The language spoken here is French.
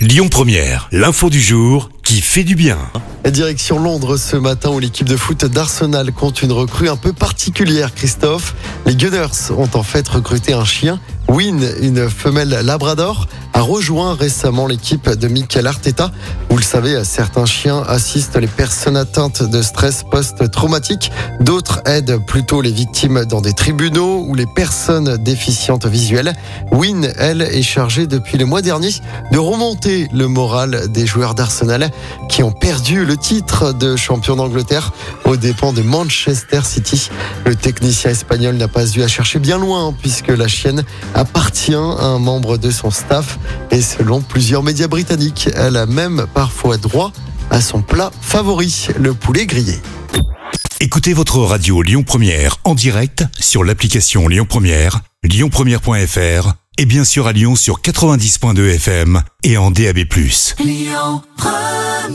Lyon Première, l'info du jour qui fait du bien. Direction Londres ce matin où l'équipe de foot d'Arsenal compte une recrue un peu particulière, Christophe. Les Gunners ont en fait recruté un chien, Win, une femelle labrador, rejoint récemment l'équipe de Mikel Arteta. Vous le savez, certains chiens assistent les personnes atteintes de stress post-traumatique. D'autres aident plutôt les victimes dans des tribunaux ou les personnes déficientes visuelles. Win, elle, est chargée depuis le mois dernier de remonter le moral des joueurs d'Arsenal qui ont perdu le titre de champion d'Angleterre aux dépens de Manchester City. Le technicien espagnol n'a pas eu à chercher bien loin puisque la chienne appartient à un membre de son staff et selon plusieurs médias britanniques, elle a même parfois droit à son plat favori, le poulet grillé. Écoutez votre radio Lyon Première en direct sur l'application Lyon Première, lyonpremière.fr et bien sûr à Lyon sur 90.2 FM et en DAB+. Lyon Première